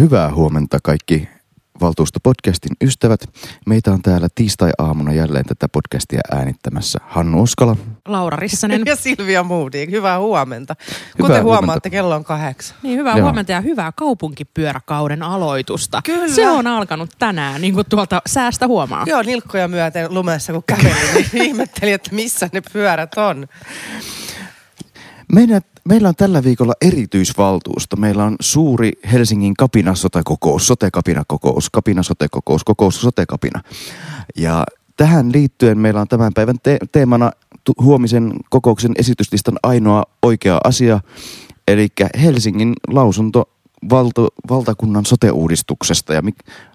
Hyvää, huomenta kaikki valtuustopodcastin ystävät. Meitä on täällä tiistai-aamuna jälleen tätä podcastia äänittämässä Hannu Oskala. Laura Rissanen. Ja Silvia Moody. Hyvää huomenta. Hyvää Kuten huomenta. huomaatte, kello on kahdeksan. Niin, hyvää Joo. huomenta ja hyvää kaupunkipyöräkauden aloitusta. Kyllä. Se on alkanut tänään, niin kuin tuolta säästä huomaa. Joo, nilkkoja myöten lumessa kun kävelin, niin ihmettelin, että missä ne pyörät on. Meidän, meillä on tällä viikolla erityisvaltuusto. Meillä on suuri Helsingin kapinasotekokous, sotekapinakokous, kapinasotekokous, kokous sotekapina. Ja tähän liittyen meillä on tämän päivän te- teemana huomisen kokouksen esityslistan ainoa oikea asia, eli Helsingin lausunto valto, valtakunnan sote-uudistuksesta ja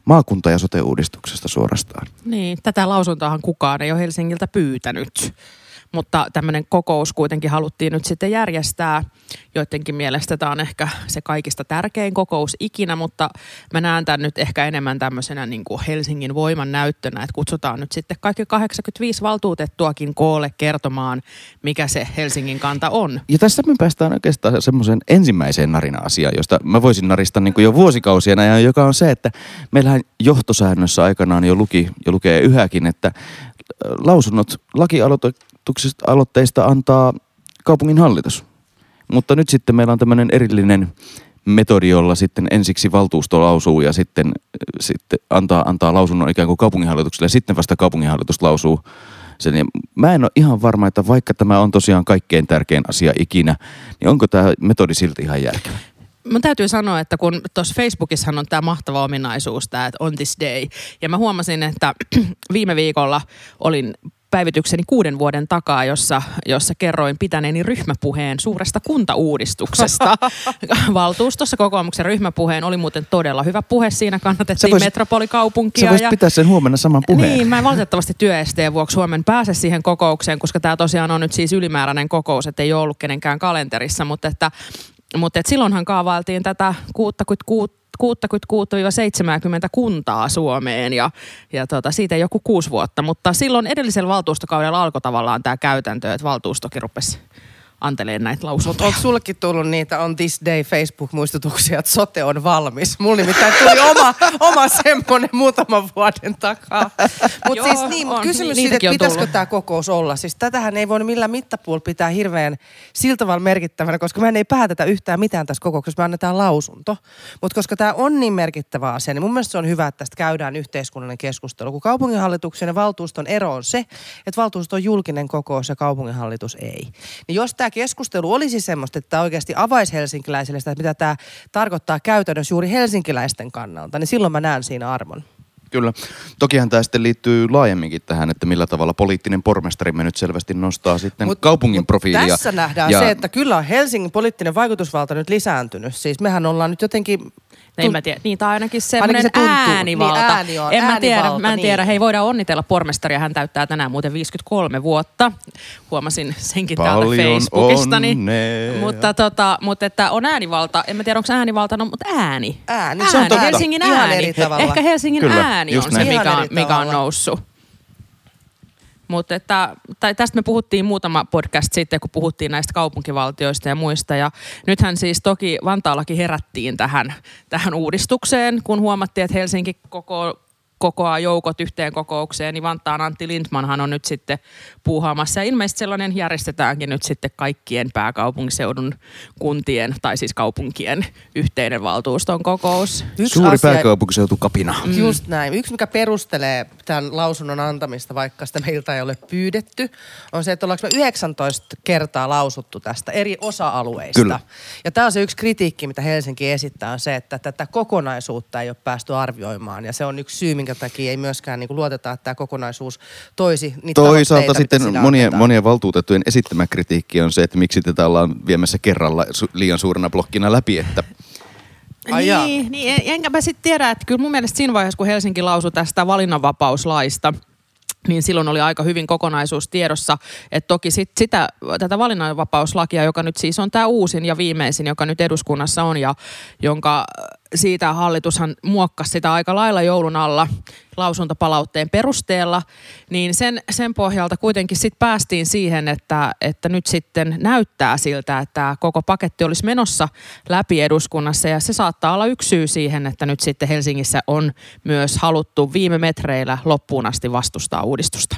maakunta- ja sote-uudistuksesta suorastaan. Niin, tätä lausuntoahan kukaan ei ole Helsingiltä pyytänyt. Mutta tämmöinen kokous kuitenkin haluttiin nyt sitten järjestää. Joidenkin mielestä tämä on ehkä se kaikista tärkein kokous ikinä, mutta mä näen tämän nyt ehkä enemmän tämmöisenä niin kuin Helsingin voiman näyttönä, että kutsutaan nyt sitten kaikki 85 valtuutettuakin koolle kertomaan, mikä se Helsingin kanta on. Ja tässä me päästään oikeastaan semmoisen ensimmäiseen narina-asiaan, josta mä voisin narista niin kuin jo vuosikausien ajan, joka on se, että meillähän johtosäännössä aikanaan jo luki ja lukee yhäkin, että äh, lausunnot lakialoitteista aloitteista antaa kaupungin hallitus. Mutta nyt sitten meillä on tämmöinen erillinen metodi, jolla sitten ensiksi valtuusto lausuu ja sitten, sitten antaa, antaa lausunnon ikään kuin kaupunginhallitukselle ja sitten vasta kaupunginhallitus lausuu sen. Ja mä en ole ihan varma, että vaikka tämä on tosiaan kaikkein tärkein asia ikinä, niin onko tämä metodi silti ihan järkevä? Mun täytyy sanoa, että kun tuossa Facebookissahan on tämä mahtava ominaisuus, tämä on this day. Ja mä huomasin, että viime viikolla olin päivitykseni kuuden vuoden takaa, jossa, jossa kerroin pitäneeni ryhmäpuheen suuresta kuntauudistuksesta. Valtuustossa kokoomuksen ryhmäpuheen oli muuten todella hyvä puhe. Siinä kannatettiin vois- metropolikaupunkia. Sä voisit ja- pitää sen huomenna saman puheen. niin, mä en valitettavasti työesteen vuoksi Suomen pääse siihen kokoukseen, koska tämä tosiaan on nyt siis ylimääräinen kokous, että ei ole ollut kenenkään kalenterissa, mutta että mutta et silloinhan kaavailtiin tätä 66-70 kuntaa Suomeen ja, ja tota, siitä joku kuusi vuotta. Mutta silloin edellisellä valtuustokaudella alkoi tavallaan tämä käytäntö, että valtuustokin rupesi anteleen näitä lausuntoja. Onko sullekin tullut niitä on this day Facebook-muistutuksia, että sote on valmis? Mulla nimittäin tuli oma, oma semmoinen muutaman vuoden takaa. Mutta siis niin, mut on. kysymys siitä, että pitäisikö tämä kokous olla. Siis tätähän ei voi millään mittapuulla pitää hirveän sillä tavalla merkittävänä, koska me ei päätetä yhtään mitään tässä kokouksessa, me annetaan lausunto. Mutta koska tämä on niin merkittävä asia, niin mun mielestä se on hyvä, että tästä käydään yhteiskunnallinen keskustelu. Kun kaupunginhallituksen ja valtuuston ero on se, että valtuusto on julkinen kokous ja kaupunginhallitus ei. Niin jos tämä keskustelu olisi semmoista, että tämä oikeasti avaisi helsinkiläisille sitä, että mitä tämä tarkoittaa käytännössä juuri helsinkiläisten kannalta, niin silloin mä näen siinä arvon. Kyllä. Tokihan tämä sitten liittyy laajemminkin tähän, että millä tavalla poliittinen pormestarimme nyt selvästi nostaa sitten Mut- kaupungin mut profiilia. Tässä nähdään ja se, että kyllä on Helsingin poliittinen vaikutusvalta nyt lisääntynyt. Siis mehän ollaan nyt jotenkin... En mä tiedä. Niin, tai ainakin semmoinen Ainakin se tuntuu. äänivalta. Niin, ääni on, en mä tiedä, mä en tiedä. niin. Hei, voidaan onnitella pormestaria. Hän täyttää tänään muuten 53 vuotta. Huomasin senkin täältä Paljon Facebookistani. onnea. Mutta, tota, mutta että on äänivalta. En mä tiedä, onko äänivalta, no, mutta ääni. Ääni, se on totta. Helsingin Ihan ääni. eri tavalla. Ehkä Helsingin Kyllä, ääni on se. Ihan mikä on, mikä on noussut. Mutta että, tai tästä me puhuttiin muutama podcast sitten, kun puhuttiin näistä kaupunkivaltioista ja muista. Ja nythän siis toki Vantaallakin herättiin tähän, tähän uudistukseen, kun huomattiin, että Helsinki koko, kokoaa joukot yhteen kokoukseen, niin Vantaan Antti Lindmanhan on nyt sitten puuhaamassa. Ja ilmeisesti sellainen järjestetäänkin nyt sitten kaikkien pääkaupunkiseudun kuntien, tai siis kaupunkien yhteinen valtuuston kokous. Yksi Suuri asia, pääkaupunkiseutu kapina. Mm. Just näin. Yksi, mikä perustelee tämän lausunnon antamista, vaikka sitä meiltä ei ole pyydetty, on se, että ollaanko me 19 kertaa lausuttu tästä eri osa-alueista. Kyllä. Ja tämä on se yksi kritiikki, mitä Helsinki esittää, on se, että tätä kokonaisuutta ei ole päästy arvioimaan. Ja se on yksi syy, minkä takia ei myöskään niin luoteta, että tämä kokonaisuus toisi niitä Toisaalta sitten monien, monien valtuutettujen esittämä kritiikki on se, että miksi tätä ollaan viemässä kerralla su- liian suurena blokkina läpi, että Ai niin, niin, en- enkä mä sitten tiedä, että kyllä mun mielestä siinä vaiheessa, kun Helsinki lausui tästä valinnanvapauslaista, niin silloin oli aika hyvin kokonaisuus tiedossa. Että toki sit sitä, tätä valinnanvapauslakia, joka nyt siis on tämä uusin ja viimeisin, joka nyt eduskunnassa on ja jonka siitä hallitushan muokkasi sitä aika lailla joulun alla lausuntopalautteen perusteella, niin sen, sen pohjalta kuitenkin sitten päästiin siihen, että, että nyt sitten näyttää siltä, että koko paketti olisi menossa läpi eduskunnassa ja se saattaa olla yksi syy siihen, että nyt sitten Helsingissä on myös haluttu viime metreillä loppuun asti vastustaa uudistusta.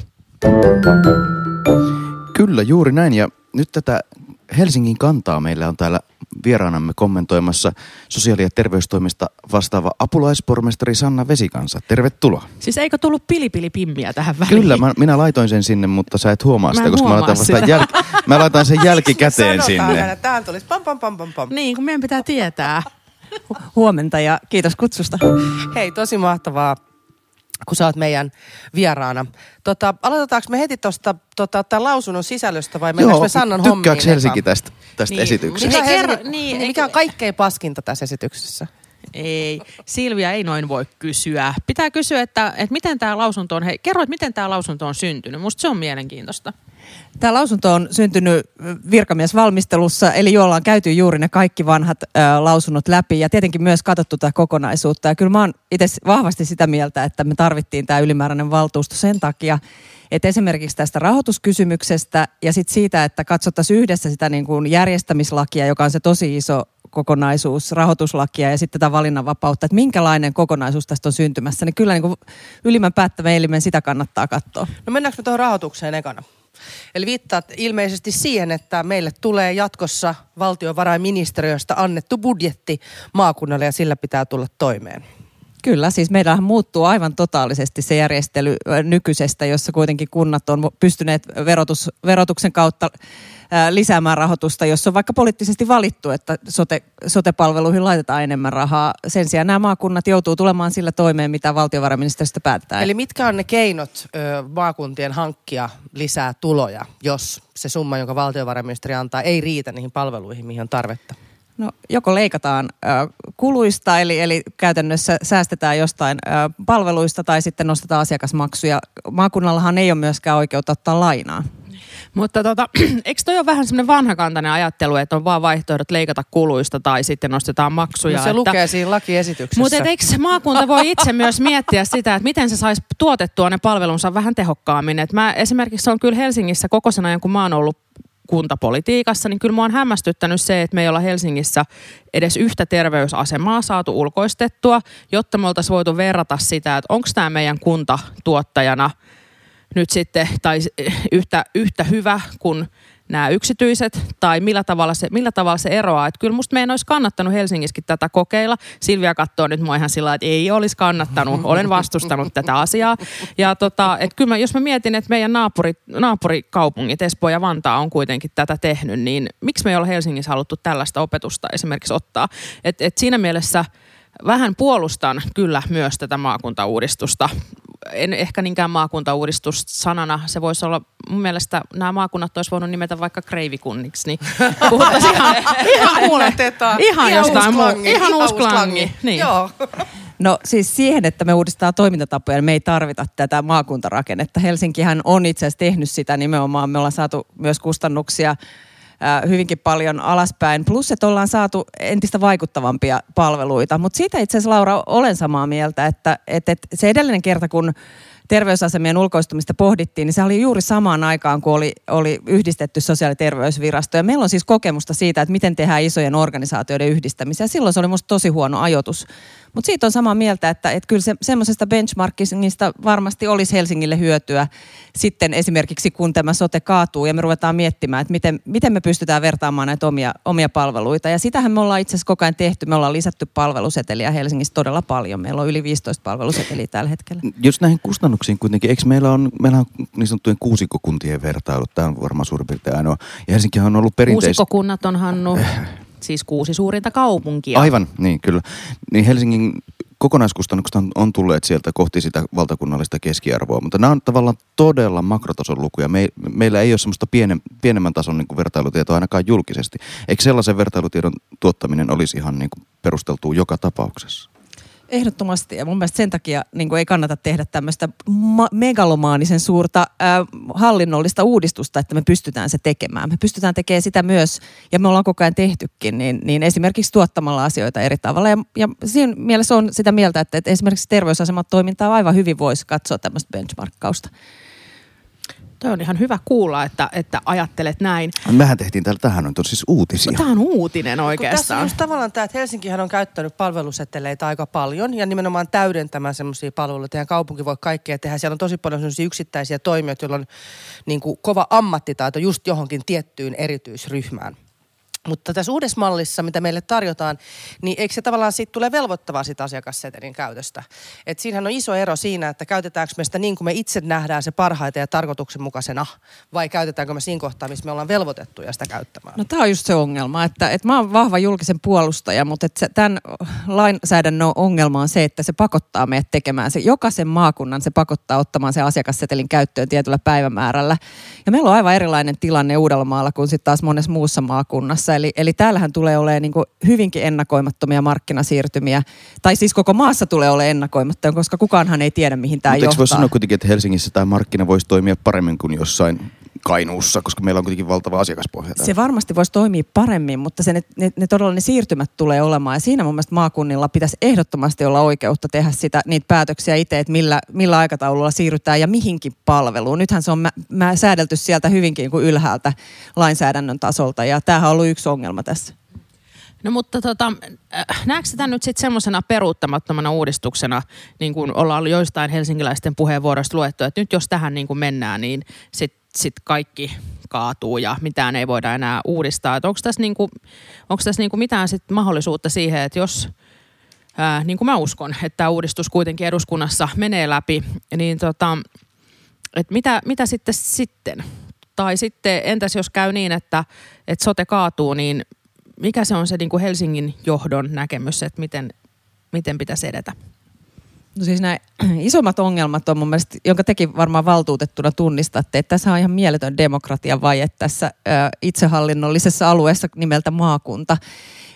Kyllä, juuri näin. Ja nyt tätä Helsingin kantaa meillä on täällä vieraanamme kommentoimassa sosiaali- ja terveystoimista vastaava apulaispormestari Sanna Vesikansa. Tervetuloa. Siis eikö tullut pilipilipimmiä tähän väliin? Kyllä, mä, minä laitoin sen sinne, mutta sä et huomaa Mä sitä, koska mä huomaa laitan, vasta sitä. jäl... mä laitan sen jälkikäteen Sanotaan sinne. aina, Tähän tulisi pam pam pam pam pam. Niin, kun meidän pitää tietää. Huomenta ja kiitos kutsusta. Hei, tosi mahtavaa, kun sä oot meidän vieraana. Tota, aloitetaanko me heti tuosta tota, tämän lausunnon sisällöstä vai mennäänkö me Sannan hommiin? tykkääkö Helsinki tästä, tästä Niin. esityksestä? Mikä, Hei, Helsingin- kerro- niin, mikä on kaikkein paskinta tässä esityksessä? Ei, Silvia ei noin voi kysyä. Pitää kysyä, että, että miten tämä lausunto on, hei, kerro, että miten tämä lausunto on syntynyt. Musta se on mielenkiintoista. Tämä lausunto on syntynyt virkamiesvalmistelussa, eli jolla on käyty juuri ne kaikki vanhat ö, lausunnot läpi ja tietenkin myös katsottu tätä kokonaisuutta. Ja kyllä mä oon itse vahvasti sitä mieltä, että me tarvittiin tämä ylimääräinen valtuusto sen takia, että esimerkiksi tästä rahoituskysymyksestä ja sitten siitä, että katsottaisiin yhdessä sitä niin kuin järjestämislakia, joka on se tosi iso kokonaisuus, rahoituslakia ja sitten tätä valinnanvapautta, että minkälainen kokonaisuus tästä on syntymässä, niin kyllä niin kuin ylimmän päättävän elimen sitä kannattaa katsoa. No mennäänkö me tuohon rahoitukseen ekana? Eli viittaat ilmeisesti siihen, että meille tulee jatkossa valtiovarainministeriöstä annettu budjetti maakunnalle ja sillä pitää tulla toimeen. Kyllä, siis meillähän muuttuu aivan totaalisesti se järjestely nykyisestä, jossa kuitenkin kunnat on pystyneet verotus, verotuksen kautta lisäämään rahoitusta, jos on vaikka poliittisesti valittu, että sote, sote-palveluihin laitetaan enemmän rahaa. Sen sijaan nämä maakunnat joutuu tulemaan sillä toimeen, mitä valtiovarainministeriöstä päättää. Eli mitkä on ne keinot ö, maakuntien hankkia lisää tuloja, jos se summa, jonka valtiovarainministeri antaa, ei riitä niihin palveluihin, mihin on tarvetta? No, joko leikataan ö, kuluista, eli, eli käytännössä säästetään jostain ö, palveluista, tai sitten nostetaan asiakasmaksuja. Maakunnallahan ei ole myöskään oikeutta ottaa lainaa. Mutta tota, eikö toi ole vähän semmoinen vanhakantainen ajattelu, että on vaan vaihtoehdot leikata kuluista tai sitten nostetaan maksuja? No se että, lukee siinä lakiesityksessä. Mutta eikö maakunta voi itse myös miettiä sitä, että miten se saisi tuotettua ne palvelunsa vähän tehokkaammin? Et mä esimerkiksi on kyllä Helsingissä koko sen ajan, kun mä oon ollut kuntapolitiikassa, niin kyllä mua on hämmästyttänyt se, että me ei olla Helsingissä edes yhtä terveysasemaa saatu ulkoistettua, jotta me oltaisiin voitu verrata sitä, että onko tämä meidän kunta tuottajana nyt sitten, tai yhtä, yhtä hyvä kuin nämä yksityiset, tai millä tavalla se, millä tavalla se eroaa. Että kyllä musta meidän olisi kannattanut Helsingissäkin tätä kokeilla. Silvia katsoo nyt mua ihan sillä että ei olisi kannattanut. Olen vastustanut tätä asiaa. Ja tota, et kyllä mä, jos mä mietin, että meidän naapuri, naapurikaupungit, Espoo ja Vantaa on kuitenkin tätä tehnyt, niin miksi me ei ole Helsingissä haluttu tällaista opetusta esimerkiksi ottaa? Et, et siinä mielessä vähän puolustan kyllä myös tätä maakuntauudistusta. En ehkä niinkään maakuntauudistus sanana. Se voisi olla, mun mielestä nämä maakunnat olisi voinut nimetä vaikka kreivikunniksi, niin puhuttaisiin ihan, ihan, kuule, Unohdetaan. ihan jostain muu. Ihan uusi klangi. Niin. Joo. No siis siihen, että me uudistetaan toimintatapoja, niin me ei tarvita tätä maakuntarakennetta. Helsinkihän on itse asiassa tehnyt sitä nimenomaan. Me ollaan saatu myös kustannuksia hyvinkin paljon alaspäin. Plus, että ollaan saatu entistä vaikuttavampia palveluita. Mutta siitä itse asiassa, Laura, olen samaa mieltä, että, että, että se edellinen kerta, kun terveysasemien ulkoistumista pohdittiin, niin se oli juuri samaan aikaan, kun oli, oli yhdistetty sosiaali- ja terveysvirasto. Ja meillä on siis kokemusta siitä, että miten tehdään isojen organisaatioiden yhdistämisiä. Silloin se oli musta tosi huono ajoitus. Mutta siitä on samaa mieltä, että, että kyllä se, semmoisesta benchmarkingista varmasti olisi Helsingille hyötyä sitten esimerkiksi, kun tämä sote kaatuu ja me ruvetaan miettimään, että miten, miten me pystytään vertaamaan näitä omia, omia palveluita. Ja sitähän me ollaan itse asiassa koko ajan tehty. Me ollaan lisätty palveluseteliä Helsingissä todella paljon. Meillä on yli 15 palveluseteliä tällä hetkellä. Jos näihin kustannuksiin kuitenkin, eikö meillä on, meillä on niin sanottujen kuusikkokuntien vertailut, tämä on varmaan suurin piirtein ainoa. Ja Helsinkihän on ollut perinteisesti... Kuusikkokunnat on Hannu, siis kuusi suurinta kaupunkia. Aivan, niin kyllä. Niin Helsingin kokonaiskustannukset on, on tulleet sieltä kohti sitä valtakunnallista keskiarvoa, mutta nämä on tavallaan todella makrotason lukuja. Me, meillä ei ole semmoista pienen, pienemmän tason niin kuin vertailutietoa ainakaan julkisesti. Eikö sellaisen vertailutiedon tuottaminen olisi ihan niin kuin perusteltua joka tapauksessa? Ehdottomasti. Ja mun mielestä sen takia niin ei kannata tehdä tämmöistä ma- megalomaanisen suurta äh, hallinnollista uudistusta, että me pystytään se tekemään. Me pystytään tekemään sitä myös, ja me ollaan koko ajan tehtykin, niin, niin esimerkiksi tuottamalla asioita eri tavalla. Ja, ja siinä mielessä on sitä mieltä, että, että esimerkiksi terveysasemat toimintaa aivan hyvin voisi katsoa tämmöistä benchmarkkausta. Toi on ihan hyvä kuulla, että, että ajattelet näin. Mehän tehtiin täällä, tähän on siis uutisia. Tämä on uutinen Kun tässä on oikeastaan. just tavallaan tämä, että Helsinkihän on käyttänyt palveluseteleitä aika paljon ja nimenomaan täydentämään semmoisia palveluita. Ja kaupunki voi kaikkea tehdä. Siellä on tosi paljon semmoisia yksittäisiä toimijoita, joilla on niin kuin kova ammattitaito just johonkin tiettyyn erityisryhmään. Mutta tässä uudessa mallissa, mitä meille tarjotaan, niin eikö se tavallaan siitä tule velvoittavaa siitä asiakassetelin käytöstä? Et siinähän on iso ero siinä, että käytetäänkö me sitä niin kuin me itse nähdään se parhaiten ja tarkoituksenmukaisena, vai käytetäänkö me siinä kohtaa, missä me ollaan velvoitettuja sitä käyttämään? No tämä on just se ongelma, että, että mä oon vahva julkisen puolustaja, mutta että tämän lainsäädännön ongelma on se, että se pakottaa meidät tekemään se. Jokaisen maakunnan se pakottaa ottamaan se asiakassetelin käyttöön tietyllä päivämäärällä. Ja meillä on aivan erilainen tilanne Uudellamaalla kuin sitten taas monessa muussa maakunnassa. Eli, eli täällähän tulee olemaan niin hyvinkin ennakoimattomia markkinasiirtymiä. Tai siis koko maassa tulee olemaan ennakoimattomia, koska kukaanhan ei tiedä, mihin tämä Mutta eikö johtaa. voi sanoa kuitenkin, että Helsingissä tämä markkina voisi toimia paremmin kuin jossain Kainuussa, koska meillä on kuitenkin valtava asiakaspohja täällä. Se varmasti voisi toimia paremmin, mutta se, ne, ne, ne todella ne siirtymät tulee olemaan. Ja siinä mun mielestä maakunnilla pitäisi ehdottomasti olla oikeutta tehdä sitä, niitä päätöksiä itse, että millä, millä aikataululla siirrytään ja mihinkin palveluun. Nythän se on mä, mä säädelty sieltä hyvinkin kuin ylhäältä lainsäädännön tasolta ja tämähän on ollut yksi ongelma tässä. No mutta tota, äh, näetkö sitä nyt sitten semmoisena peruuttamattomana uudistuksena, niin kuin ollaan joistain helsinkiläisten puheenvuoroista luettu, että nyt jos tähän niin kuin mennään, niin sitten sit kaikki kaatuu ja mitään ei voida enää uudistaa. Et onko tässä, niinku, onko tässä niinku mitään sit mahdollisuutta siihen, että jos, ää, niin kuin mä uskon, että tämä uudistus kuitenkin eduskunnassa menee läpi, niin tota, et mitä, mitä sitten sitten? Tai sitten entäs jos käy niin, että, että sote kaatuu, niin mikä se on se niin kuin Helsingin johdon näkemys, että miten, miten pitäisi edetä? No siis nämä isommat ongelmat on mun mielestä, jonka tekin varmaan valtuutettuna tunnistatte, että tässä on ihan mieletön demokratian vaje tässä itsehallinnollisessa alueessa nimeltä maakunta.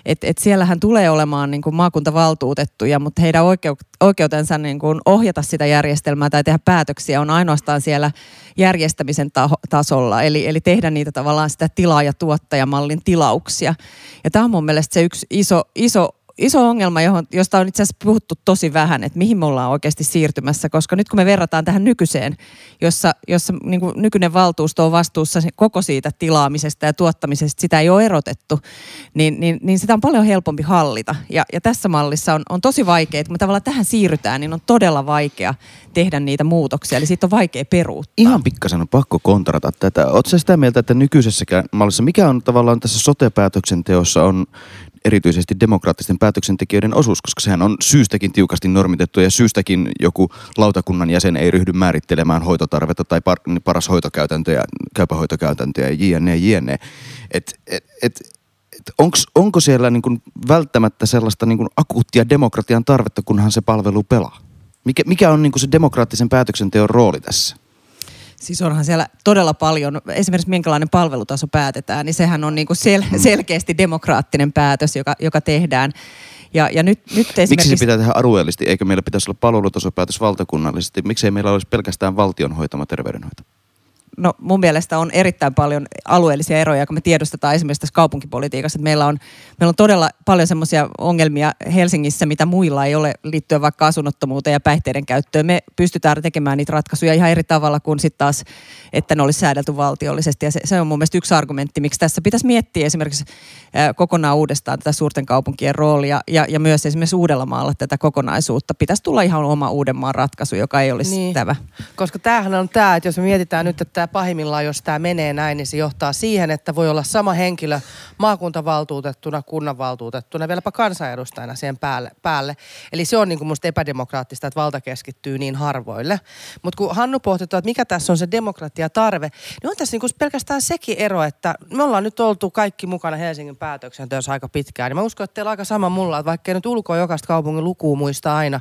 Et, et siellähän tulee olemaan niin kuin maakuntavaltuutettuja, mutta heidän oikeu, oikeutensa niin kuin ohjata sitä järjestelmää tai tehdä päätöksiä on ainoastaan siellä järjestämisen taho, tasolla. Eli, eli tehdä niitä tavallaan sitä tilaa- ja tuottajamallin tilauksia. Ja tämä on mun mielestä se yksi iso, iso iso ongelma, johon, josta on itse asiassa puhuttu tosi vähän, että mihin me ollaan oikeasti siirtymässä, koska nyt kun me verrataan tähän nykyiseen, jossa, jossa niin nykyinen valtuusto on vastuussa koko siitä tilaamisesta ja tuottamisesta, sitä ei ole erotettu, niin, niin, niin sitä on paljon helpompi hallita. Ja, ja tässä mallissa on, on tosi vaikea, että kun me tavallaan tähän siirrytään, niin on todella vaikea tehdä niitä muutoksia, eli siitä on vaikea peruuttaa. Ihan pikkasen on pakko kontrata tätä. Oletko sitä mieltä, että nykyisessäkään mallissa, mikä on tavallaan tässä sote-päätöksenteossa on erityisesti demokraattisten päätöksentekijöiden osuus, koska sehän on syystäkin tiukasti normitettu ja syystäkin joku lautakunnan jäsen ei ryhdy määrittelemään hoitotarvetta tai par, paras hoitokäytäntöjä, käypähoitokäytäntöjä ja jne. jne. Et, et, et, et onks, onko siellä niin kuin välttämättä sellaista niin kuin akuuttia demokratian tarvetta, kunhan se palvelu pelaa? Mikä, mikä on niin se demokraattisen päätöksenteon rooli tässä? Siis onhan siellä todella paljon, esimerkiksi minkälainen palvelutaso päätetään, niin sehän on niin kuin sel- selkeästi demokraattinen päätös, joka, joka tehdään. Ja, ja nyt, nyt esimerkiksi... Miksi se pitää tehdä alueellisesti, eikä meillä pitäisi olla palvelutasopäätös valtakunnallisesti? Miksei meillä olisi pelkästään valtion hoitama terveydenhoito? No mun mielestä on erittäin paljon alueellisia eroja, kun me tiedostetaan esimerkiksi tässä kaupunkipolitiikassa, että meillä on, meillä on todella paljon semmoisia ongelmia Helsingissä, mitä muilla ei ole liittyen vaikka asunnottomuuteen ja päihteiden käyttöön. Me pystytään tekemään niitä ratkaisuja ihan eri tavalla kuin sitten taas, että ne olisi säädelty valtiollisesti. Ja se, se on mun mielestä yksi argumentti, miksi tässä pitäisi miettiä esimerkiksi kokonaan uudestaan tätä suurten kaupunkien roolia ja, ja myös esimerkiksi Uudellamaalla tätä kokonaisuutta. Pitäisi tulla ihan oma Uudenmaan ratkaisu, joka ei olisi Niin. tämä. Koska tämähän on tämä, että jos me mietitään nyt, että tämä pahimmillaan, jos tämä menee näin, niin se johtaa siihen, että voi olla sama henkilö maakuntavaltuutettuna, kunnanvaltuutettuna, vieläpä kansanedustajana siihen päälle. päälle. Eli se on niin kuin musta epädemokraattista, että valta keskittyy niin harvoille. Mutta kun Hannu pohti, että mikä tässä on se demokratiatarve, niin on tässä niin kuin pelkästään sekin ero, että me ollaan nyt oltu kaikki mukana Helsingin päätöksenteossa aika pitkään. Niin mä uskon, että teillä on aika sama mulla, että vaikka nyt ulkoa jokaista kaupungin lukua muista aina,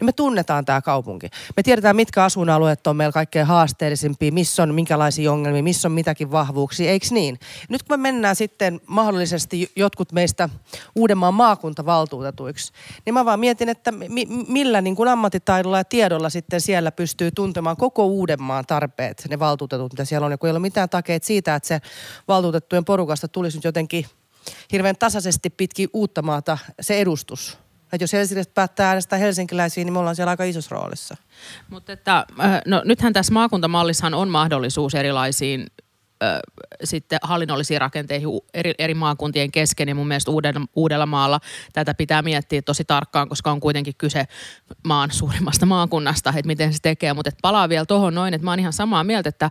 niin me tunnetaan tämä kaupunki. Me tiedetään, mitkä asuinalueet on meillä kaikkein haasteellisimpia, missä on minkälaisia ongelmia, missä on mitäkin vahvuuksia, eikö niin? Nyt kun me mennään sitten mahdollisesti jotkut meistä Uudenmaan maakuntavaltuutetuiksi, niin mä vaan mietin, että mi- millä niin kuin ammattitaidolla ja tiedolla sitten siellä pystyy tuntemaan koko Uudenmaan tarpeet, ne valtuutetut, mitä siellä on. Ja kun ei ole mitään takeet siitä, että se valtuutettujen porukasta tulisi nyt jotenkin hirveän tasaisesti pitkin uutta maata se edustus. Että jos Helsingistä päättää äänestää helsinkiläisiä, niin me ollaan siellä aika isossa roolissa. Mutta että, äh, no, nythän tässä maakuntamallissahan on mahdollisuus erilaisiin sitten hallinnollisiin rakenteihin eri, eri maakuntien kesken. Ja mun mielestä Uudella, Uudellamaalla tätä pitää miettiä tosi tarkkaan, koska on kuitenkin kyse maan suurimmasta maakunnasta, että miten se tekee. Mutta palaa vielä tuohon noin, että mä oon ihan samaa mieltä, että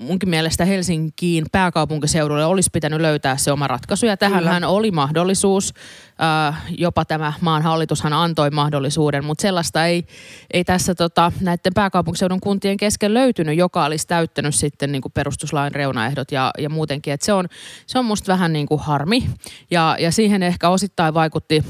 munkin mielestä Helsinkiin pääkaupunkiseudulle olisi pitänyt löytää se oma ratkaisu. Ja tähän oli mahdollisuus. Jopa tämä maan hallitushan antoi mahdollisuuden, mutta sellaista ei, ei tässä tota, näiden pääkaupunkiseudun kuntien kesken löytynyt, joka olisi täyttänyt sitten niin kuin perustuslain reunaehdot ja, ja muutenkin. Et se, on, se on musta vähän niin kuin harmi ja, ja siihen ehkä osittain vaikutti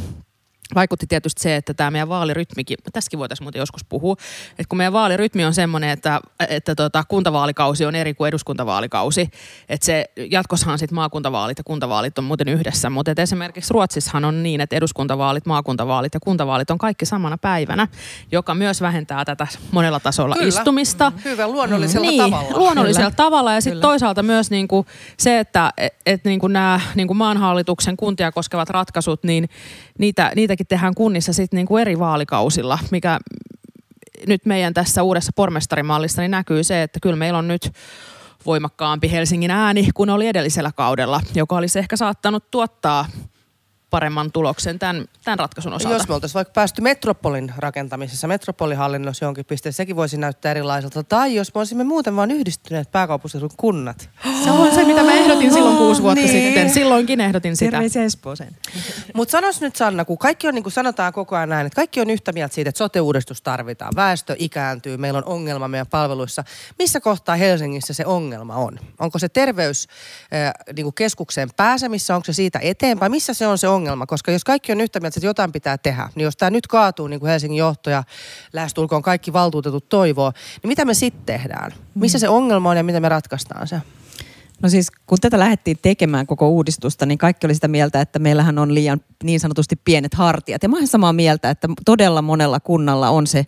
vaikutti tietysti se, että tämä meidän vaalirytmikin, tässäkin voitaisiin muuten joskus puhua, että kun meidän vaalirytmi on semmoinen, että, että tota, kuntavaalikausi on eri kuin eduskuntavaalikausi, että se jatkossahan sitten maakuntavaalit ja kuntavaalit on muuten yhdessä, mutta esimerkiksi Ruotsissahan on niin, että eduskuntavaalit, maakuntavaalit ja kuntavaalit on kaikki samana päivänä, joka myös vähentää tätä monella tasolla Kyllä. istumista. Mm, hyvä, luonnollisella niin, tavalla. luonnollisella Kyllä. tavalla ja sitten toisaalta myös niinku se, että et, et niinku nämä niinku maanhallituksen kuntia koskevat ratkaisut, niin niitä, niitäkin tehdään kunnissa sitten niinku eri vaalikausilla, mikä nyt meidän tässä uudessa pormestarimallissa niin näkyy se, että kyllä meillä on nyt voimakkaampi Helsingin ääni kuin oli edellisellä kaudella, joka olisi ehkä saattanut tuottaa paremman tuloksen tämän, tämän ratkaisun osalta. Jos me oltaisiin vaikka päästy metropolin rakentamisessa, metropolihallinnossa jonkin pisteen, sekin voisi näyttää erilaiselta. Tai jos me olisimme muuten vaan yhdistyneet pääkaupunkiseudun kunnat. Se on se, mitä mä ehdotin silloin kuusi vuotta Niin. sitten. Silloinkin ehdotin sitä. Terveisiä Espooseen. Mutta sanos nyt Sanna, kun kaikki on niin kuin sanotaan koko ajan näin, että kaikki on yhtä mieltä siitä, että sote-uudistus tarvitaan. Väestö ikääntyy, meillä on ongelma meidän palveluissa. Missä kohtaa Helsingissä se ongelma on? Onko se terveyskeskukseen niin kuin keskukseen pääsemissä, onko se siitä eteenpäin? Missä se on se ongelma? Koska jos kaikki on yhtä mieltä, että jotain pitää tehdä, niin jos tämä nyt kaatuu niin kuin Helsingin johto ja lähestulkoon kaikki valtuutetut toivoo, niin mitä me sitten tehdään? Missä se ongelma on ja miten me ratkaistaan se? No siis kun tätä lähdettiin tekemään koko uudistusta, niin kaikki oli sitä mieltä, että meillähän on liian niin sanotusti pienet hartiat. Ja mä olen samaa mieltä, että todella monella kunnalla on se,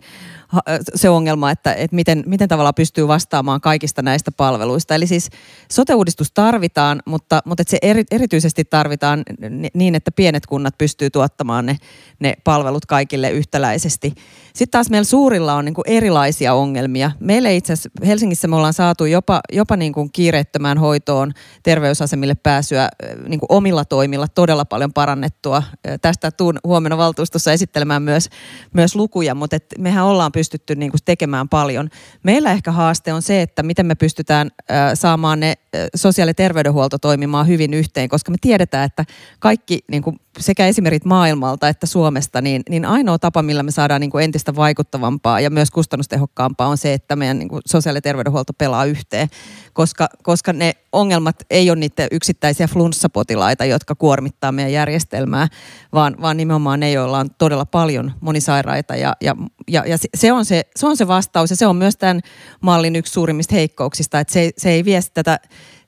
se ongelma, että, että miten, miten tavallaan pystyy vastaamaan kaikista näistä palveluista. Eli siis sote-uudistus tarvitaan, mutta, mutta että se eri, erityisesti tarvitaan ni- niin, että pienet kunnat pystyy tuottamaan ne, ne palvelut kaikille yhtäläisesti. Sitten taas meillä suurilla on niin kuin erilaisia ongelmia. Meille itse asiassa Helsingissä me ollaan saatu jopa, jopa niin kuin kiireettömään hoitoon terveysasemille pääsyä niin kuin omilla toimilla todella paljon parannettua. Tästä tuun huomenna valtuustossa esittelemään myös, myös lukuja, mutta et mehän ollaan pystytty niin kuin tekemään paljon. Meillä ehkä haaste on se, että miten me pystytään saamaan ne sosiaali- ja terveydenhuolto toimimaan hyvin yhteen, koska me tiedetään, että kaikki niin kuin sekä esimerkit maailmalta että Suomesta, niin, niin ainoa tapa, millä me saadaan niin kuin entistä vaikuttavampaa ja myös kustannustehokkaampaa on se, että meidän niin kuin sosiaali- ja terveydenhuolto pelaa yhteen, koska, koska ne ongelmat ei ole niitä yksittäisiä flunssapotilaita, jotka kuormittaa meidän järjestelmää, vaan, vaan nimenomaan ne, joilla on todella paljon monisairaita ja, ja, ja, ja se- se, on se, se on se vastaus ja se on myös tämän mallin yksi suurimmista heikkouksista, että se, se ei vie tätä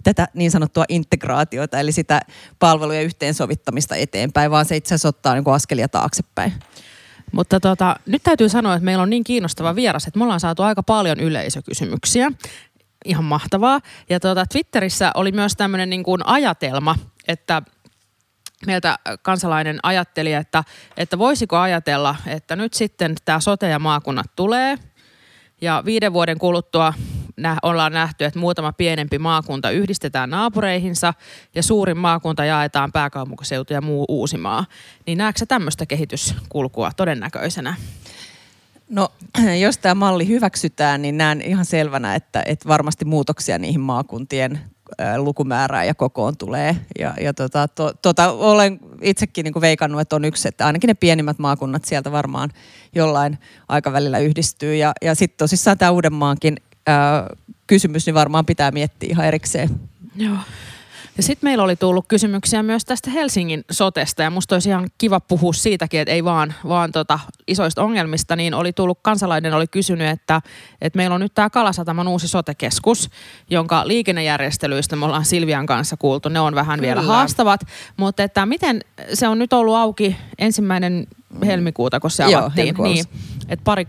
tätä niin sanottua integraatiota, eli sitä palvelujen yhteensovittamista eteenpäin, vaan se itse asiassa ottaa niin kuin askelia taaksepäin. Mutta tota, nyt täytyy sanoa, että meillä on niin kiinnostava vieras, että me ollaan saatu aika paljon yleisökysymyksiä. Ihan mahtavaa. Ja tota, Twitterissä oli myös tämmöinen niin kuin ajatelma, että meiltä kansalainen ajatteli, että, että voisiko ajatella, että nyt sitten tämä sote ja maakunnat tulee ja viiden vuoden kuluttua nä- ollaan nähty, että muutama pienempi maakunta yhdistetään naapureihinsa ja suurin maakunta jaetaan pääkaupunkiseutu ja muu Uusimaa. Niin näetkö tämmöistä kehityskulkua todennäköisenä? No, jos tämä malli hyväksytään, niin näen ihan selvänä, että, että varmasti muutoksia niihin maakuntien ää, lukumäärään ja kokoon tulee. Ja, ja tota, to, tota, olen itsekin niin kuin veikannut, että on yksi, että ainakin ne pienimmät maakunnat sieltä varmaan jollain aikavälillä yhdistyy. Ja, ja sitten tosissaan tämä Uudenmaankin ää, kysymys, niin varmaan pitää miettiä ihan erikseen. Joo. Ja sitten meillä oli tullut kysymyksiä myös tästä Helsingin sotesta ja musta olisi ihan kiva puhua siitäkin, että ei vaan, vaan tota isoista ongelmista, niin oli tullut, kansalainen oli kysynyt, että, että meillä on nyt tämä Kalasataman uusi sotekeskus, jonka liikennejärjestelyistä me ollaan Silvian kanssa kuultu, ne on vähän Kyllä. vielä haastavat, mutta että miten se on nyt ollut auki ensimmäinen helmikuuta, kun se avattiin, Joo, niin, että pari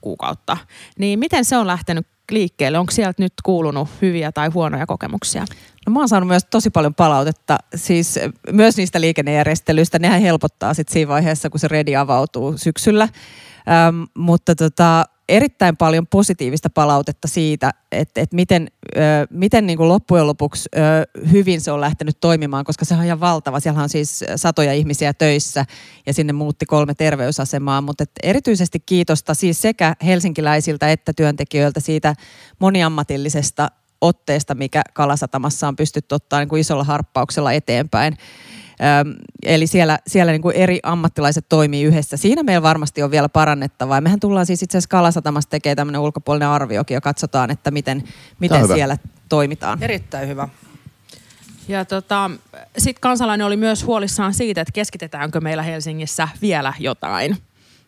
kuukautta, niin miten se on lähtenyt liikkeelle? Onko sieltä nyt kuulunut hyviä tai huonoja kokemuksia? No mä oon saanut myös tosi paljon palautetta, siis myös niistä liikennejärjestelyistä. Nehän helpottaa sitten siinä vaiheessa, kun se redi avautuu syksyllä. Ähm, mutta tota, erittäin paljon positiivista palautetta siitä, että, että miten, miten niin kuin loppujen lopuksi hyvin se on lähtenyt toimimaan, koska se on ihan valtava. Siellä on siis satoja ihmisiä töissä ja sinne muutti kolme terveysasemaa, mutta erityisesti kiitosta siis sekä helsinkiläisiltä että työntekijöiltä siitä moniammatillisesta otteesta, mikä Kalasatamassa on pystytty ottaa niin kuin isolla harppauksella eteenpäin. Eli siellä, siellä niin kuin eri ammattilaiset toimii yhdessä. Siinä meillä varmasti on vielä parannettavaa. Mehän tullaan siis itse asiassa Kalasatamasta tekemään tämmöinen ulkopuolinen arviokin ja katsotaan, että miten, miten siellä toimitaan. Erittäin hyvä. Ja tota, sitten kansalainen oli myös huolissaan siitä, että keskitetäänkö meillä Helsingissä vielä jotain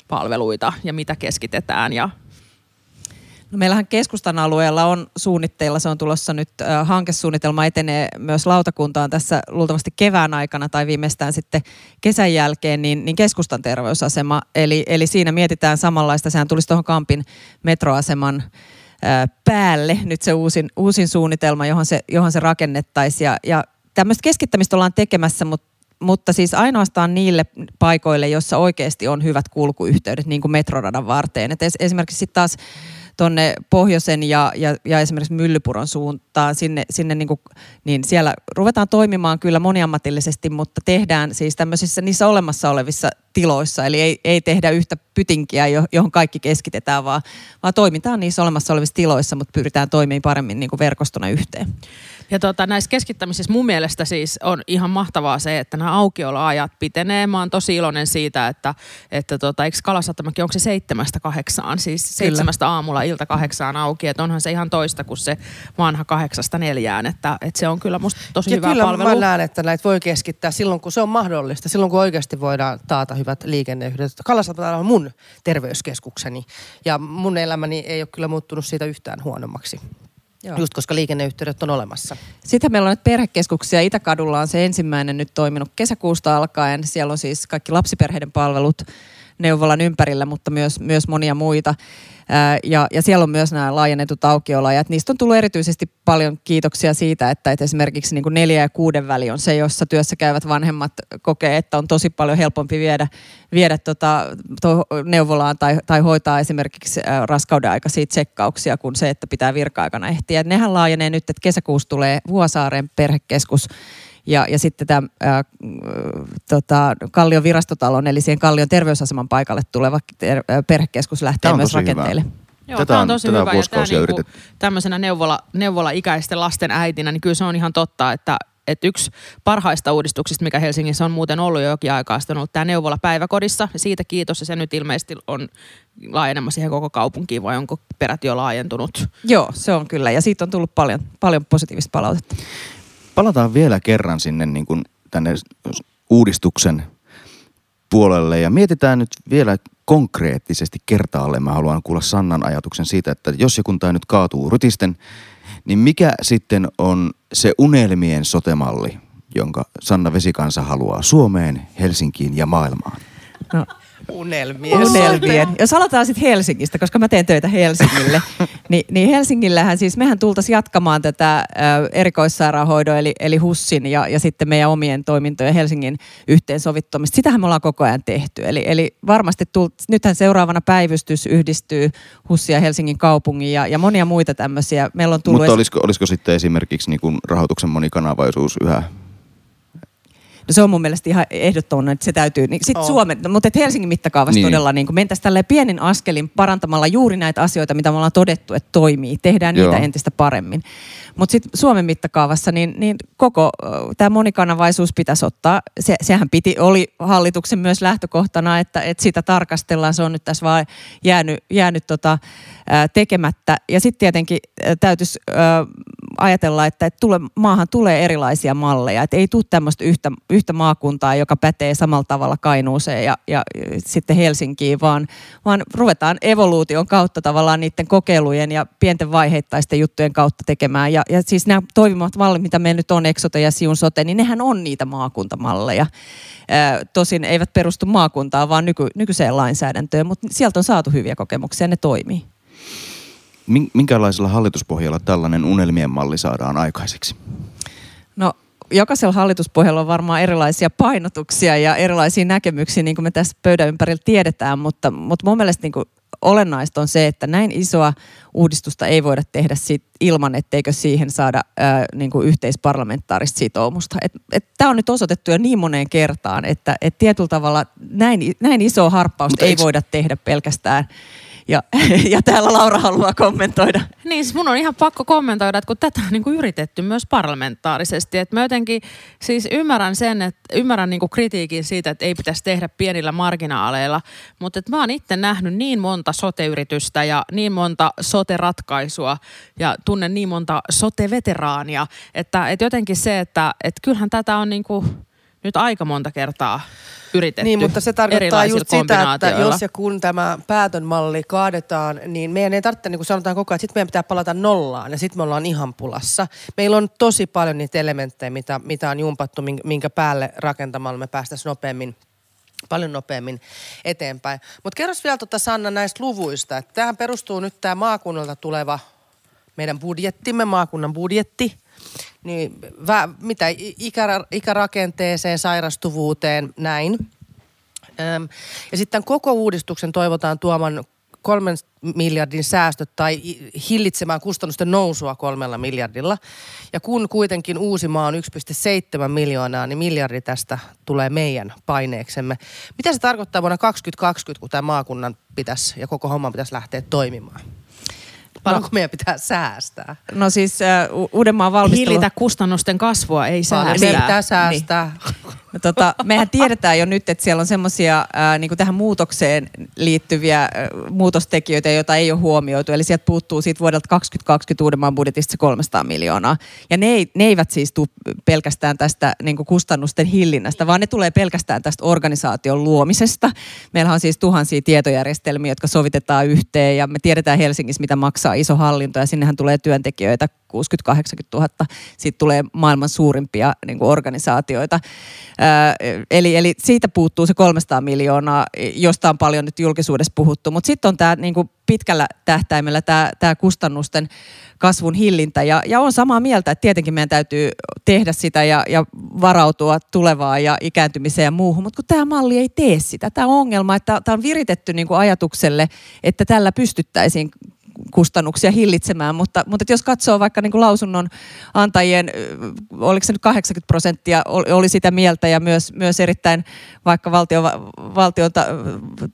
palveluita ja mitä keskitetään ja No meillähän keskustan alueella on suunnitteilla, se on tulossa nyt, äh, hankesuunnitelma etenee myös lautakuntaan tässä luultavasti kevään aikana tai viimeistään sitten kesän jälkeen, niin, niin keskustan terveysasema. Eli, eli siinä mietitään samanlaista, sehän tulisi tuohon Kampin metroaseman äh, päälle nyt se uusin, uusin suunnitelma, johon se, johon se rakennettaisiin. Ja, ja tämmöistä keskittämistä ollaan tekemässä, mutta mutta siis ainoastaan niille paikoille, joissa oikeasti on hyvät kulkuyhteydet, niin kuin metroradan varteen. Et esimerkiksi sitten taas tuonne pohjoisen ja, ja, ja esimerkiksi Myllypuron suuntaan, sinne, sinne niin, kuin, niin siellä ruvetaan toimimaan kyllä moniammatillisesti, mutta tehdään siis tämmöisissä niissä olemassa olevissa tiloissa, eli ei, ei tehdä yhtä pytinkiä, johon kaikki keskitetään, vaan, vaan toimitaan niissä olemassa olevissa tiloissa, mutta pyritään toimimaan paremmin niin kuin verkostona yhteen. Ja tota, näissä keskittämisissä mun mielestä siis on ihan mahtavaa se, että nämä aukioloajat pitenee. Mä oon tosi iloinen siitä, että, että tota, eikö Kalasatamakin, onko se seitsemästä kahdeksaan, siis Kyllä. seitsemästä aamulla ilta kahdeksaan auki, että onhan se ihan toista kuin se vanha kahdeksasta neljään, että, että se on kyllä musta tosi ja hyvä kyllä palvelu. mä näen, että näitä voi keskittää silloin, kun se on mahdollista, silloin kun oikeasti voidaan taata hyvät liikenneyhteydet. Kalasatama on mun terveyskeskukseni ja mun elämäni ei ole kyllä muuttunut siitä yhtään huonommaksi. Joo. Just koska liikenneyhteydet on olemassa. Sitten meillä on nyt perhekeskuksia. Itäkadulla on se ensimmäinen nyt toiminut kesäkuusta alkaen. Siellä on siis kaikki lapsiperheiden palvelut neuvolan ympärillä, mutta myös, myös monia muita. Ja, ja siellä on myös nämä laajennetut aukiolajat. Niistä on tullut erityisesti paljon kiitoksia siitä, että, että esimerkiksi niin kuin neljä ja kuuden väli on se, jossa työssä käyvät vanhemmat kokee, että on tosi paljon helpompi viedä, viedä tota, to, neuvolaan tai, tai hoitaa esimerkiksi raskauden aikaisia tsekkauksia kuin se, että pitää virka-aikana ehtiä. Nehän laajenee nyt, että kesäkuussa tulee Vuosaaren perhekeskus ja, ja sitten tämä ää, tota, Kallion virastotalon, eli siihen Kallion terveysaseman paikalle tuleva ter- perhekeskus lähtee myös rakenteille. Hyvä. Joo, tätä on, on tosi tätä hyvä. Ja tämä niinku, tämmöisenä neuvola, neuvola-ikäisten lasten äitinä, niin kyllä se on ihan totta, että, että yksi parhaista uudistuksista, mikä Helsingissä on muuten ollut jo jokin aikaa, on ollut tämä neuvola päiväkodissa. Ja siitä kiitos, ja se nyt ilmeisesti on laajenemassa siihen koko kaupunkiin, vai onko peräti jo laajentunut? Joo, se on kyllä, ja siitä on tullut paljon, paljon positiivista palautetta palataan vielä kerran sinne niin kuin tänne uudistuksen puolelle ja mietitään nyt vielä konkreettisesti kertaalle. Mä haluan kuulla Sannan ajatuksen siitä, että jos ja kun tämä nyt kaatuu rytisten, niin mikä sitten on se unelmien sotemalli, jonka Sanna Vesikansa haluaa Suomeen, Helsinkiin ja maailmaan? No Unelmien. Unelmien. Jos aloitetaan sitten Helsingistä, koska mä teen töitä Helsingille, niin, niin Helsingillähän siis mehän tultaisiin jatkamaan tätä ä, erikoissairaanhoidon eli, eli HUSSin ja, ja sitten meidän omien toimintojen Helsingin yhteensovittamista. Sitähän me ollaan koko ajan tehty. Eli, eli varmasti tult, nythän seuraavana päivystys yhdistyy HUSSin ja Helsingin kaupungin ja, ja monia muita tämmöisiä. Meillä on tullut Mutta olisiko, olisiko sitten esimerkiksi niin kuin rahoituksen monikanavaisuus yhä No se on mun mielestä ihan ehdottomana, että se täytyy. Niin sit On. Suomen, no, mutta et Helsingin mittakaavassa Niin. niin. todella niin mentäisiin tällä pienin askelin parantamalla juuri näitä asioita, mitä me ollaan todettu, että toimii. Tehdään niitä Joo. entistä paremmin. Mutta sitten Suomen mittakaavassa niin, niin koko tämä monikanavaisuus pitäisi ottaa. Se, sehän piti, oli hallituksen myös lähtökohtana, että, että sitä tarkastellaan. Se on nyt tässä vaan jäänyt, jäänyt tota, ää, tekemättä. Ja sitten tietenkin ää, täytyisi ää, ajatella, että, että tule, maahan tulee erilaisia malleja. Että ei tule tämmöistä yhtä, yhtä maakuntaa, joka pätee samalla tavalla Kainuuseen ja, ja sitten Helsinkiin, vaan, vaan ruvetaan evoluution kautta tavallaan niiden kokeilujen ja pienten vaiheittaisten juttujen kautta tekemään. Ja, ja siis nämä toimivat mallit, mitä meillä nyt on, Exote ja Siun Sote, niin nehän on niitä maakuntamalleja. Tosin eivät perustu maakuntaan, vaan nyky, nykyiseen lainsäädäntöön, mutta sieltä on saatu hyviä kokemuksia ja ne toimii. Min- Minkälaisella hallituspohjalla tällainen unelmien malli saadaan aikaiseksi? No jokaisella hallituspohjalla on varmaan erilaisia painotuksia ja erilaisia näkemyksiä, niin kuin me tässä pöydän ympärillä tiedetään, mutta, mutta mun mielestä niin kuin olennaista on se, että näin isoa uudistusta ei voida tehdä sit ilman, etteikö siihen saada ää, niin kuin yhteisparlamentaarista sitoumusta. Tämä on nyt osoitettu jo niin moneen kertaan, että et tietyllä tavalla näin, näin isoa harppausta Mutta ei eikö- voida tehdä pelkästään. Ja, ja täällä Laura haluaa kommentoida. Niin, siis mun on ihan pakko kommentoida, että kun tätä on niin kuin yritetty myös parlamentaarisesti, että mä jotenkin siis ymmärrän sen, että ymmärrän niin kuin kritiikin siitä, että ei pitäisi tehdä pienillä marginaaleilla, mutta että mä oon itse nähnyt niin monta sote-yritystä ja niin monta sote-ratkaisua ja tunnen niin monta sote-veteraania, että, että jotenkin se, että, että kyllähän tätä on niin kuin nyt aika monta kertaa yritetty Niin, mutta se tarkoittaa just sitä, että jos ja kun tämä päätönmalli kaadetaan, niin meidän ei tarvitse, niin kuin sanotaan koko ajan, että sitten meidän pitää palata nollaan ja sitten me ollaan ihan pulassa. Meillä on tosi paljon niitä elementtejä, mitä, mitä on jumpattu, minkä- päälle rakentamalla me päästäisiin nopeammin paljon nopeammin eteenpäin. Mutta kerros vielä tota Sanna näistä luvuista. että Tähän perustuu nyt tämä maakunnalta tuleva meidän budjettimme, maakunnan budjetti. Niin, vä, mitä ikä, ikärakenteeseen, sairastuvuuteen, näin. Öm, ja sitten koko uudistuksen toivotaan tuoman kolmen miljardin säästöt tai hillitsemään kustannusten nousua kolmella miljardilla. Ja kun kuitenkin Uusimaa on 1,7 miljoonaa, niin miljardi tästä tulee meidän paineeksemme. Mitä se tarkoittaa vuonna 2020, kun tämä maakunnan pitäisi ja koko homma pitäisi lähteä toimimaan? Paljonko meidän pitää säästää? No siis äh, U- Uudenmaan valmistelu... Hillitä kustannusten kasvua, ei säästää. meidän pitää säästää. No, tota, mehän tiedetään jo nyt, että siellä on semmoisia niin tähän muutokseen liittyviä ää, muutostekijöitä, joita ei ole huomioitu. Eli sieltä puuttuu siitä vuodelta 2020 Uudenmaan budjetista se 300 miljoonaa. Ja ne, ei, ne eivät siis tule pelkästään tästä niin kustannusten hillinnästä, vaan ne tulee pelkästään tästä organisaation luomisesta. Meillä on siis tuhansia tietojärjestelmiä, jotka sovitetaan yhteen ja me tiedetään Helsingissä, mitä maksaa iso hallinto ja sinnehän tulee työntekijöitä 60-80 000. Siitä tulee maailman suurimpia niin organisaatioita. Ää, eli, eli siitä puuttuu se 300 miljoonaa, josta on paljon nyt julkisuudessa puhuttu. Mutta sitten on tämä niin kuin pitkällä tähtäimellä tämä, kustannusten kasvun hillintä. Ja, ja on samaa mieltä, että tietenkin meidän täytyy tehdä sitä ja, ja varautua tulevaan ja ikääntymiseen ja muuhun. Mutta kun tämä malli ei tee sitä, tämä ongelma, että tämä on viritetty niin kuin ajatukselle, että tällä pystyttäisiin kustannuksia hillitsemään, mutta, mutta jos katsoo vaikka niin kuin lausunnon antajien, oliko se nyt 80 prosenttia oli, sitä mieltä ja myös, myös erittäin vaikka valtio, valtion ta,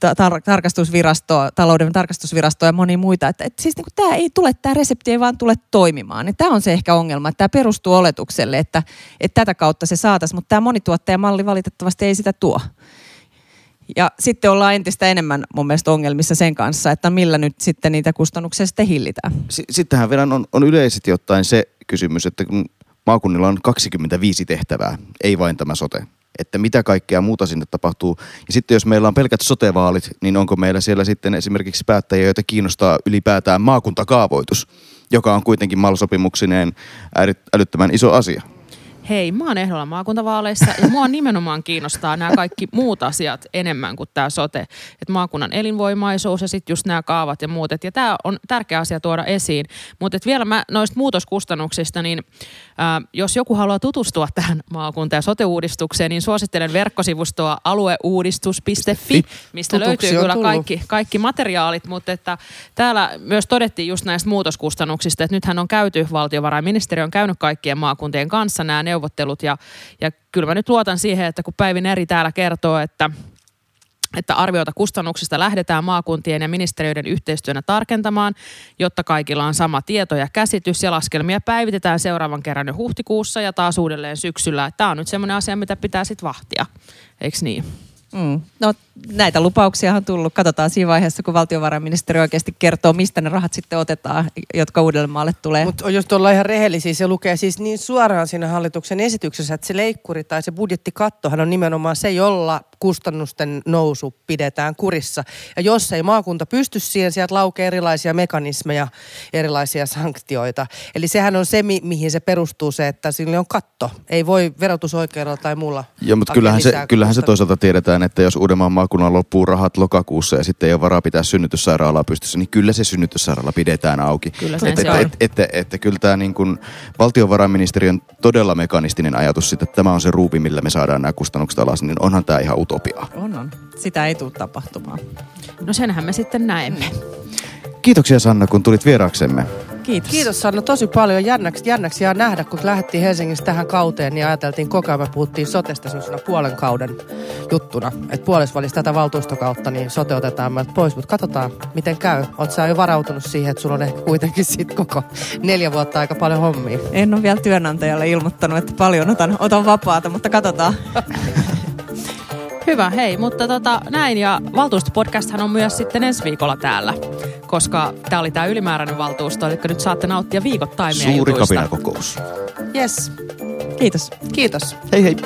ta, tar, tarkastusvirasto, talouden tarkastusvirasto ja moni muita, että, että siis niin kuin tämä ei tule, tämä resepti ei vaan tule toimimaan. Ja tämä on se ehkä ongelma, että tämä perustuu oletukselle, että, että tätä kautta se saataisiin, mutta tämä monituottajamalli valitettavasti ei sitä tuo. Ja sitten ollaan entistä enemmän mun mielestä ongelmissa sen kanssa, että millä nyt sitten niitä kustannuksia sitten hillitään. S- Sittenhän vielä on, on yleisesti ottaen se kysymys, että kun maakunnilla on 25 tehtävää, ei vain tämä sote. Että mitä kaikkea muuta sinne tapahtuu. Ja sitten jos meillä on pelkät sotevaalit, niin onko meillä siellä sitten esimerkiksi päättäjiä, joita kiinnostaa ylipäätään maakuntakaavoitus, joka on kuitenkin äärit- älyttömän iso asia. Hei, mä oon ehdolla maakuntavaaleissa ja mua nimenomaan kiinnostaa nämä kaikki muut asiat enemmän kuin tämä sote. Että maakunnan elinvoimaisuus ja sitten just nämä kaavat ja muut. Et, ja tämä on tärkeä asia tuoda esiin. Mutta vielä mä noista muutoskustannuksista, niin ää, jos joku haluaa tutustua tähän maakunta- ja sote-uudistukseen, niin suosittelen verkkosivustoa alueuudistus.fi, mistä Tutuksi löytyy kyllä kaikki, kaikki materiaalit, mutta että täällä myös todettiin just näistä muutoskustannuksista, että nythän on käyty, valtiovarainministeriö on käynyt kaikkien maakuntien kanssa nämä neuvottelut. Ja, ja kyllä mä nyt luotan siihen, että kun Päivin eri täällä kertoo, että että arviota kustannuksista lähdetään maakuntien ja ministeriöiden yhteistyönä tarkentamaan, jotta kaikilla on sama tieto ja käsitys ja laskelmia päivitetään seuraavan kerran jo huhtikuussa ja taas uudelleen syksyllä. Tämä on nyt semmoinen asia, mitä pitää sitten vahtia, eikö niin? Mm. No näitä lupauksia on tullut. Katsotaan siinä vaiheessa, kun valtiovarainministeri oikeasti kertoo, mistä ne rahat sitten otetaan, jotka Uudellemaalle tulee. Mutta jos ollaan ihan rehellisiä, se lukee siis niin suoraan siinä hallituksen esityksessä, että se leikkuri tai se budjettikattohan on nimenomaan se, jolla kustannusten nousu pidetään kurissa. Ja jos ei maakunta pysty siihen, sieltä laukee erilaisia mekanismeja, erilaisia sanktioita. Eli sehän on se, mi- mihin se perustuu se, että sillä on katto. Ei voi verotusoikeudella tai muulla. Joo, mutta kyllähän se, kyllähän se toisaalta tiedetään, että jos Uudenmaan maakunnan loppuu rahat lokakuussa ja sitten ei ole varaa pitää synnytyssairaalaa pystyssä, niin kyllä se synnytyssairaala pidetään auki. Kyllä se, että, se että, on. että, että, että kyllä tämä niin kuin valtiovarainministeriön todella mekanistinen ajatus siitä, että tämä on se ruupi, millä me saadaan nämä kustannukset alas, niin onhan tämä ihan utopiaa. On, on. Sitä ei tule tapahtumaan. No senhän me sitten näemme. Kiitoksia Sanna, kun tulit vieraaksemme. Kiitos. Kiitos Sanna tosi paljon. Jännäksi, jännäksi jää nähdä, kun lähdettiin Helsingistä tähän kauteen, niin ajateltiin koko ajan, me puhuttiin sotesta semmoisena puolen kauden juttuna. Että puolesvälissä tätä valtuustokautta, niin sote otetaan meiltä pois. Mutta katsotaan, miten käy. Oot sä jo varautunut siihen, että sulla on ehkä kuitenkin sit koko neljä vuotta aika paljon hommia. En ole vielä työnantajalle ilmoittanut, että paljon otan, otan vapaata, mutta katsotaan. Hyvä, hei, mutta tota, näin. Ja valtuustopodcasthan on myös sitten ensi viikolla täällä, koska tämä oli tämä ylimääräinen valtuusto, eli nyt saatte nauttia viikoittain meidän Suuri jutuista. kapinakokous. Yes, Kiitos. kiitos. Hei hei.